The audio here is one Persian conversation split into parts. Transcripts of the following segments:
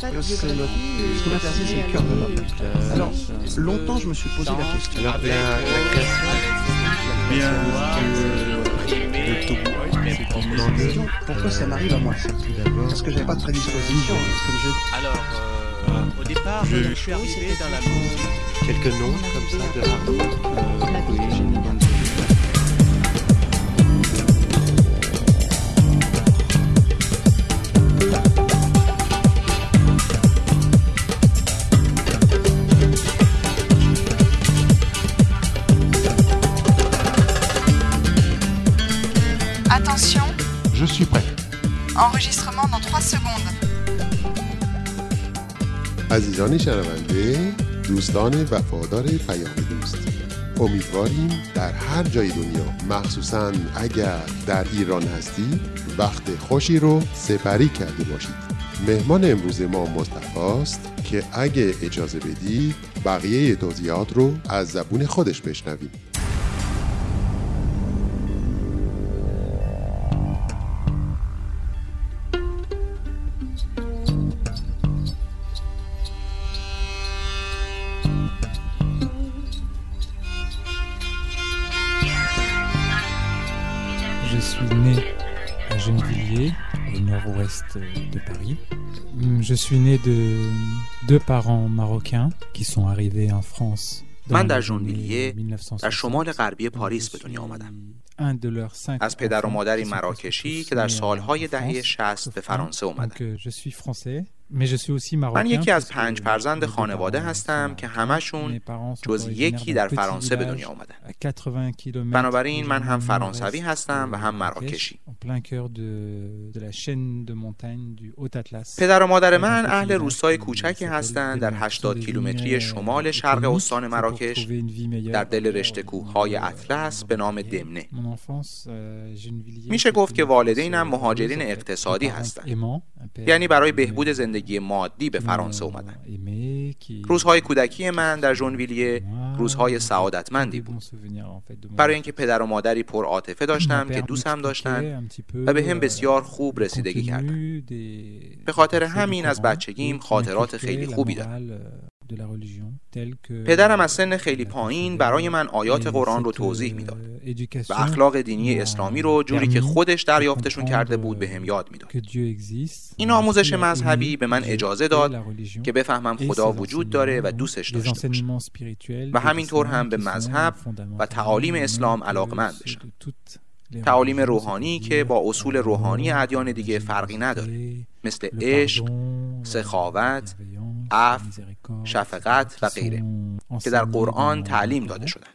ce qui m'intéressait, c'est le cœur de l'homme. Alors, longtemps, je me suis posé la question. Alors, la, la création, La pourquoi ça m'arrive à moi ça Parce que j'avais pas de prédisposition. Alors, euh, au départ, Je- suis arrivé dans la musique. quelques noms comme ça de hard عزیزان شنونده دوستان وفادار پیام دوست. امیدواریم در هر جای دنیا مخصوصا اگر در ایران هستی وقت خوشی رو سپری کرده باشید. مهمان امروز ما مصطفی است که اگه اجازه بدید بقیه توضیحات رو از زبون خودش بشنویم. suis né à Gennevilliers, au nord-ouest de Paris. Hum, Je suis né de deux parents marocains qui sont arrivés en France. dans من در les ژنویلیه années 1960. در شمال غربی Donc, پاریس je به دنیا suis آمدم. un de leurs cinq از پدر و enfants مادری qui sont مراکشی tous که در nés en سالهای دهه France, 60 به sauf un. فرانسه اومدن. من یکی از پنج فرزند خانواده هستم که همشون جز یکی در فرانسه به دنیا آمدن بنابراین من هم فرانسوی هستم و هم مراکشی. پدر و مادر من اهل روستای کوچکی هستند در 80 کیلومتری شمال شرق استان مراکش در دل رشته کوههای اطلس به نام دمنه. میشه گفت که والدینم مهاجرین اقتصادی هستند. یعنی برای بهبود زندگی مادی به فرانسه اومدن. روزهای کودکی من در ژنویلیه Moi, روزهای j'ai سعادتمندی بود. برای اینکه پدر و مادری پر عاطفه داشتم که دوستم m'expliquait داشتن و به هم بسیار خوب رسیدگی کردن. به خاطر همین از بچگیم خاطرات خیلی خوبی دارم. پدرم از سن خیلی پایین برای من آیات قرآن رو توضیح می‌داد. و اخلاق دینی اسلامی رو جوری که خودش دریافتشون کرده بود به هم یاد می‌داد. این آموزش مذهبی به من اجازه داد که بفهمم خدا وجود داره و دوستش داشته باشه. و همینطور هم به مذهب و تعالیم اسلام علاقمند بشم تعالیم روحانی که با اصول روحانی ادیان دیگه فرقی نداره. مثل عشق، سخاوت، عفو، شفقت و غیره که در قرآن تعلیم داده. شدن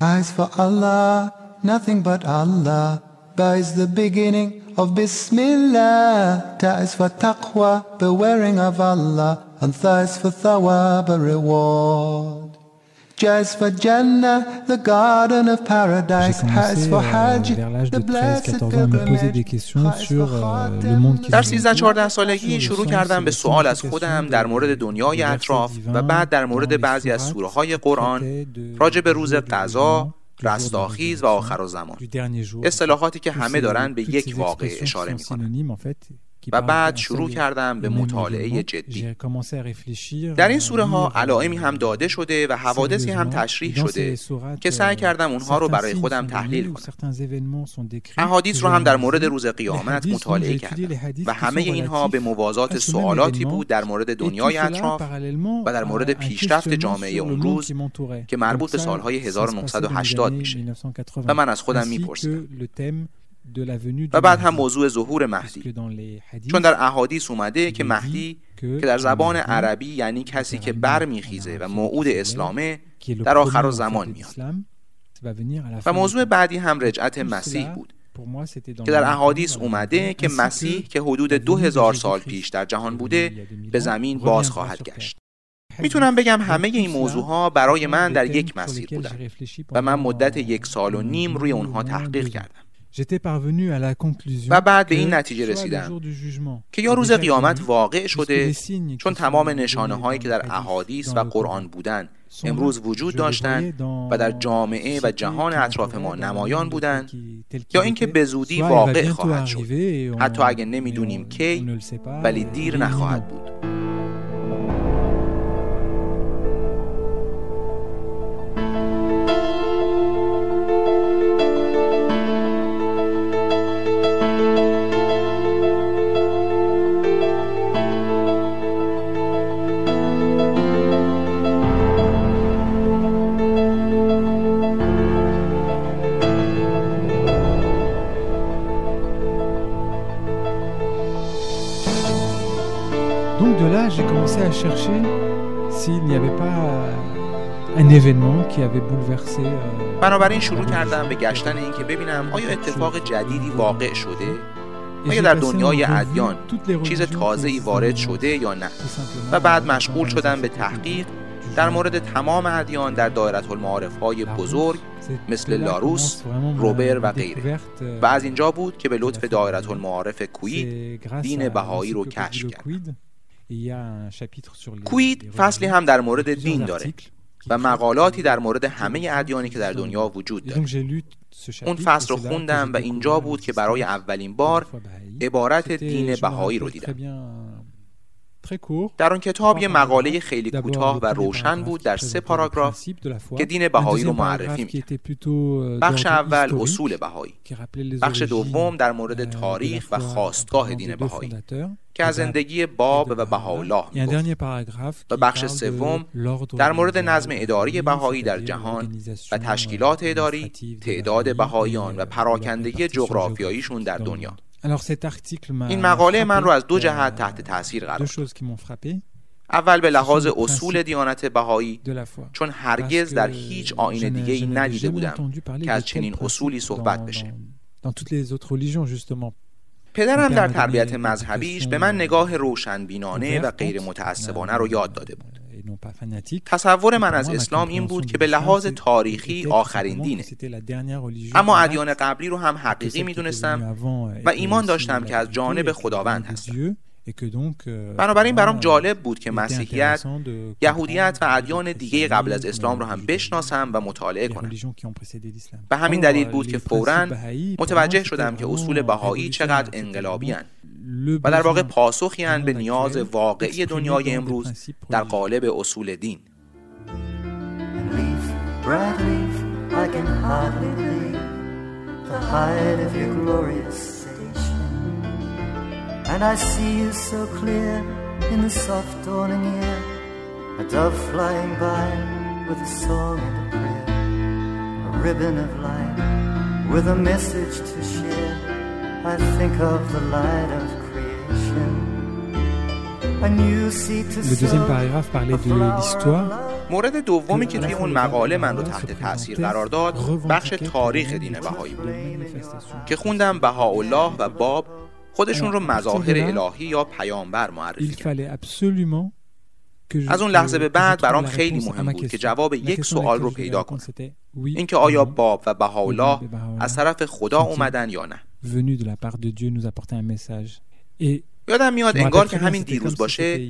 As for Allah, nothing but Allah. Ba is the beginning of Bismillah. Ta is for taqwa, bewaring of Allah. And tha is for thawab, a reward. Jazz for Jenna, the garden of paradise. Has for Hajj, the blessed pilgrimage. Has for Hajj, در سیزا چهارده سالگی شروع کردم به سوال از خودم در مورد دنیای اطراف و بعد در مورد بعضی از سوره های قرآن راجع به روز قضا رستاخیز و آخر و زمان اصطلاحاتی که همه دارن به یک واقع اشاره می و بعد شروع کردم به مطالعه جدی. در این سوره ها علائمی هم داده شده و حوادثی هم تشریح شده که سعی کردم اونها رو برای خودم تحلیل کنم. احادیث رو هم در مورد روز قیامت مطالعه کردم. و همه اینها به موازات سوالاتی بود در مورد دنیای اطراف و در مورد پیشرفت جامعه اون روز که مربوط به سالهای 1980 میشه. و من از خودم میپرسیدم. و بعد هم موضوع ظهور مهدی چون در احادیث اومده که مهدی که در زبان عربی یعنی کسی که بر میخیزه و موعود اسلامه در آخر زمان میاد. و موضوع بعدی هم رجعت مسیح بود که در احادیث اومده که مسیح که حدود دو هزار سال پیش در جهان بوده به زمین باز خواهد گشت. می‌تونم بگم همه این موضوع ها برای من در یک مسیر بودن و من مدت یک سال و نیم روی اونها تحقیق کردم. و بعد به این نتیجه رسیدم. که یا روز قیامت واقع شده چون تمام نشانه هایی که در احادیث و قرآن بودن. امروز وجود داشتند و در جامعه و جهان اطراف ما نمایان بودند یا اینکه به زودی واقع خواهد شد. حتی اگر نمی‌دونیم کی ولی دیر نخواهد بود. commencé à chercher s'il n'y avait pas un événement qui avait bouleversé بنابراین شروع کردم به گشتن این که ببینم آیا اتفاق جدیدی واقع شده؟ آیا در دنیای ادیان چیز تازه ای وارد شده یا نه؟ و بعد مشغول شدم به تحقیق در مورد تمام ادیان در دایره المعارف های بزرگ مثل لاروس، روبر و غیره. و از اینجا بود که به لطف دایره المعارف کوید دین بهایی رو کشف کرد. کوید فصلی هم در مورد دین داره و مقالاتی در مورد همه ادیانی که در دنیا وجود داره اون فصل رو خوندم و اینجا بود که برای اولین بار عبارت دین بهایی رو دیدم در اون کتاب یه مقاله خیلی کوتاه و روشن بود در سه پاراگراف که دین بهایی رو معرفی می بخش اول اصول بهایی. بخش دوم در مورد تاریخ و خواستگاه دین بهایی که از زندگی باب و بهاولا و بخش سوم در مورد نظم اداری بهایی در جهان و تشکیلات اداری تعداد بهاییان و پراکندگی جغرافیاییشون در دنیا. این مقاله من رو از دو جهت تحت تاثیر قرار داد. اول به لحاظ اصول دیانت بهایی چون هرگز در هیچ آین دیگه ای ندیده بودم که از چنین اصولی صحبت بشه پدرم در تربیت مذهبیش به من نگاه روشن بینانه و غیر متعصبانه رو یاد داده بود تصور من از اسلام این بود که به لحاظ تاریخی آخرین دینه. اما ادیان قبلی رو هم حقیقی می دونستم و ایمان داشتم که از جانب خداوند هستم. بنابراین برام جالب بود که مسیحیت، یهودیت و ادیان دیگه قبل از اسلام رو هم بشناسم و مطالعه کنم. به همین دلیل بود که فوراً متوجه شدم که اصول بهایی چقدر انقلابی هن. و در واقع پاسخی هن به نیاز واقعی دنیای امروز در. قالب اصول دین and leaf, bright leaf, I can hardly leave the height of your glorious station. And I see you so clear in the soft dawning year, a dove flying by with a song and a prayer, a ribbon of light with a message to share. I think of the light of Le deuxième paragraphe parlait de l'histoire. مورد دومی که توی اون مقاله من رو تحت تاثیر قرار داد بخش تاریخ دین بهایی بود. که خوندم بهاءالله و باب خودشون رو مظاهر الهی یا پیامبر معرفی Il کرد. fallait absolument que je- از اون لحظه به بعد برام خیلی مهم بود که. جواب یک سوال رو پیدا کنم. اینکه آیا باب و بهاءالله به بهاءالله. از طرف خدا اومدن یا نه؟ یادم میاد انگار که همین دیروز باشه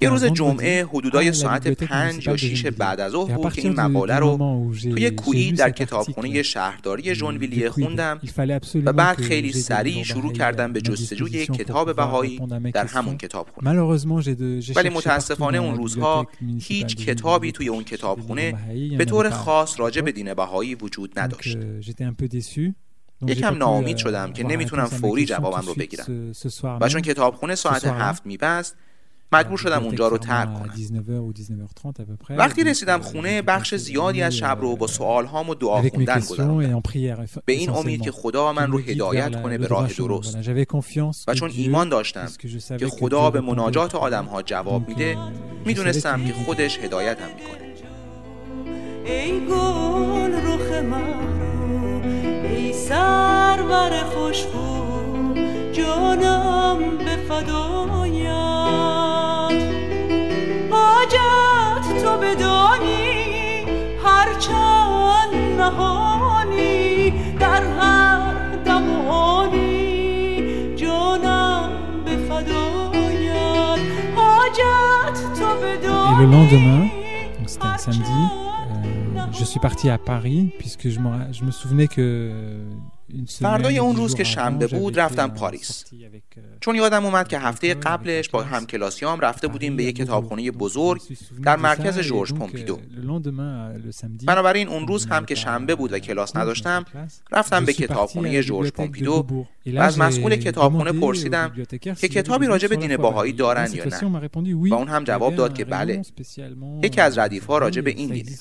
یه روز جمعه حدودای ساعت پنج یا شیش بعد از او بود که این مقاله رو توی کویی در کتابخونه شهرداری جنویلی خوندم و بعد خیلی سریع شروع کردم به جستجوی کتاب بهایی در همون کتابخونه. ولی متاسفانه اون روزها هیچ کتابی توی اون کتابخونه به طور خاص راجع به دین بهایی وجود نداشت. یکم ناامید شدم که نمی‌تونم فوری جوابم رو بگیرم. و چون کتابخونه ساعت هفت میبست مجبور شدم اونجا رو ترک کنم. وقتی رسیدم خونه بخش زیادی از شب رو با سوالهام و دعا خوندن گذروندم. به این امید که خدا من رو هدایت کنه به راه درست. و چون ایمان داشتم که خدا به مناجات آدم ها جواب میده می‌دونستم که خودش هدایتم می‌کنه. ای گل رخ من. سرور خوشبو جانم به فدایت. حاجت تو بدانی هرچند نهانی در هر دم و آنی جانم به فدایت. حاجت تو بدانی Et le lendemain, donc c'était un samedi, je suis parti à Paris puisque je me, souvenais que فردای اون روز که شنبه بود رفتم پاریس. euh, چون یادم اومد که هفته قبلش با همکلاسیام رفته بودیم به یک کتابخونه بزرگ در مرکز جورج پومپیدو. بنابراین اون روز هم که شنبه بود و کلاس نداشتم رفتم به کتابخونه جورج پومپیدو و از مسئول کتابخونه پرسیدم که کتابی راجع به دین باهایی دارن یا نه؟ و اون هم جواب داد که بله. یکی از ردیف ها راجع به این دینه.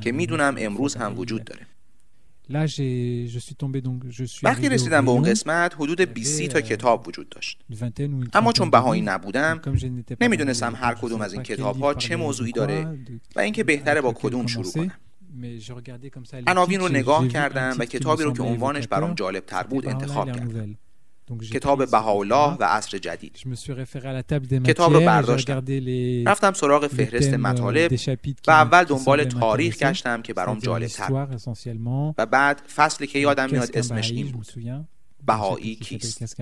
که می‌دونم امروز هم وجود داره وقتی رسیدم به اون قسمت حدود 20 تا کتاب وجود داشت. اما چون بهایی نبودم نمی‌دونستم هر کدوم از این کتاب ها چه موضوعی داره و اینکه بهتره با کدوم شروع کنم. عناوین رو نگاه کردم و کتابی رو که عنوانش برام جالب تر بود انتخاب کردم. کتاب بهاءالله و عصر جدید کتاب رو برداشتم رفتم سراغ فهرست مطالب و اول دنبال تاریخ گشتم که برام جالب تر و بعد فصلی که یادم میاد اسمش این بود بهایی کیست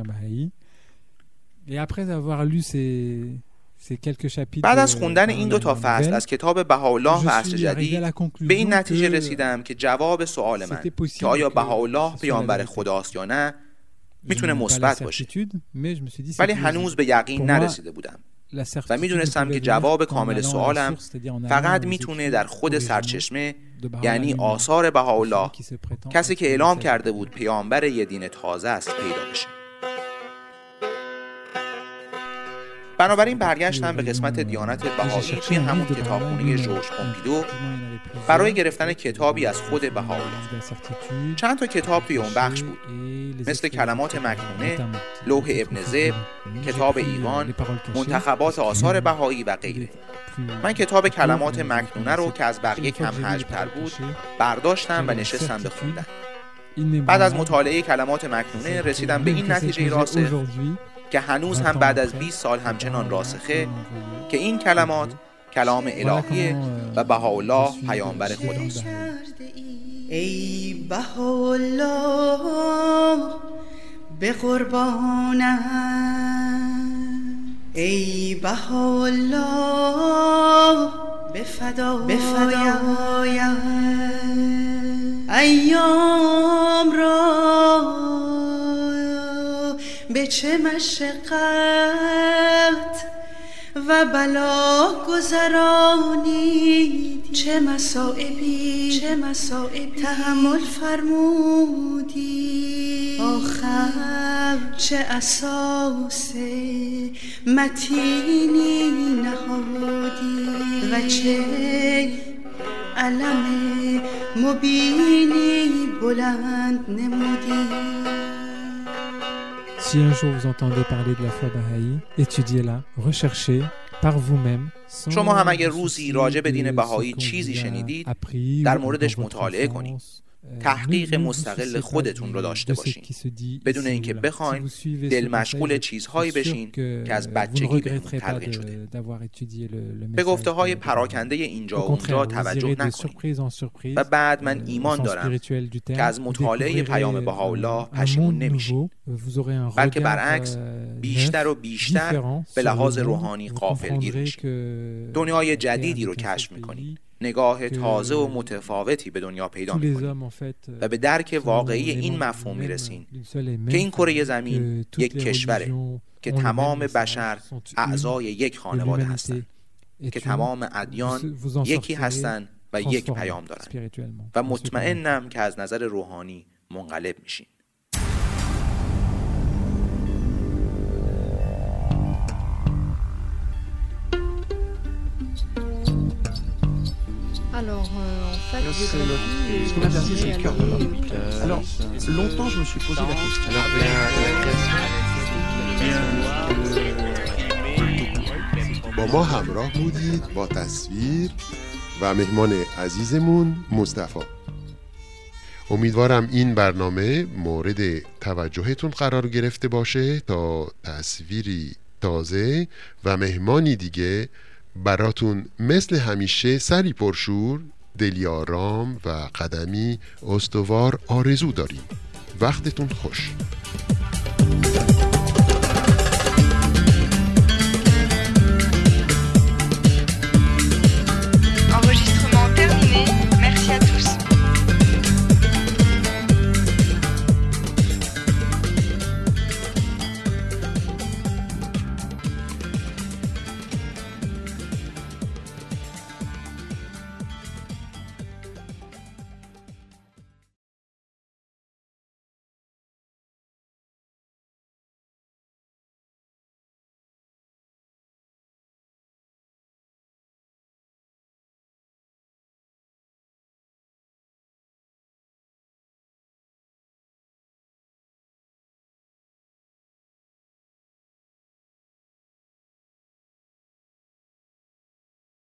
بعد از خوندن این دو تا فصل از کتاب بهاءالله و عصر جدید به این نتیجه رسیدم که جواب سوال من که آیا بهاءالله پیامبر خداست یا نه می‌تونه مثبت باشه. ولی هنوز به یقین نرسیده بودم. و می‌دونستم که جواب کامل سوالم فقط می‌تونه در خود سرچشمه یعنی آثار بهاءالله کسی که اعلام کرده بود پیامبر یه دین تازه است پیدا بشه. بنابراین برگشتم به قسمت دیانت بهایی توی همون کتابخونه ژورژ پومپیدو برای گرفتن کتابی از خود بهاءالله چند تا کتاب توی اون بخش بود. مثل کلمات مکنونه لوح ابن زب کتاب ایوان منتخبات آثار بهایی و غیره. من کتاب کلمات مکنونه رو که از بقیه کم تر بود برداشتم و نشستم بخوندم. بعد از مطالعه کلمات مکنونه رسیدم به این نتیجه راسخ که هنوز هم بعد از 20 سال همچنان راسخه که این کلمات کلام الهیه و بهاءالله پیامبر خداست. ای بهاءالله به قربانم ای بهاءالله به فدا به ایام را به چه مشقت و بلا گذرانید چه مسائبی چه مسائبی تحمل فرمودی؟ آخر چه اساس متینی نهادی؟ و چه علم مبینی بلند نمودی؟ Si un jour vous entendez parler de la foi Baha'i, étudiez-la, recherchez par vous-même. شما هم اگر روزی راجع به دین بهایی چیزی شنیدید در موردش مطالعه کنید تحقیق مستقل خودتون رو داشته باشین. بدون اینکه بخواین دل مشغول چیزهایی بشین که از بچگی بهتون تلقین شده. به گفته های پراکنده اینجا و اونجا توجه نکنید. و بعد من ایمان دارم که از مطالعه پیام بهاءالله پشیمون نمیشین. بلکه برعکس بیشتر و بیشتر به لحاظ روحانی قافلگیر میشین. دنیای جدیدی رو کشف می‌کنید نگاه تازه و متفاوتی به دنیا پیدا می‌کنیم و به درک واقعی این مفهوم می‌رسین که این کره زمین یک کشوره که تمام بشر اعضای یک خانواده هستند که تمام ادیان یکی هستند و یک پیام دارند و مطمئنم که از نظر روحانی منقلب میشین Alors, euh, en fait, c'est le, dit, c'est le cœur de l'homme. Alors, longtemps, je me suis posé la question. با ما همراه بودید با تصویر و مهمان عزیزمون مصطفی امیدوارم این برنامه مورد توجهتون قرار گرفته باشه تا تصویری تازه و مهمانی دیگه براتون مثل همیشه سری پرشور دلی آرام و قدمی استوار آرزو داریم. وقتتون خوش.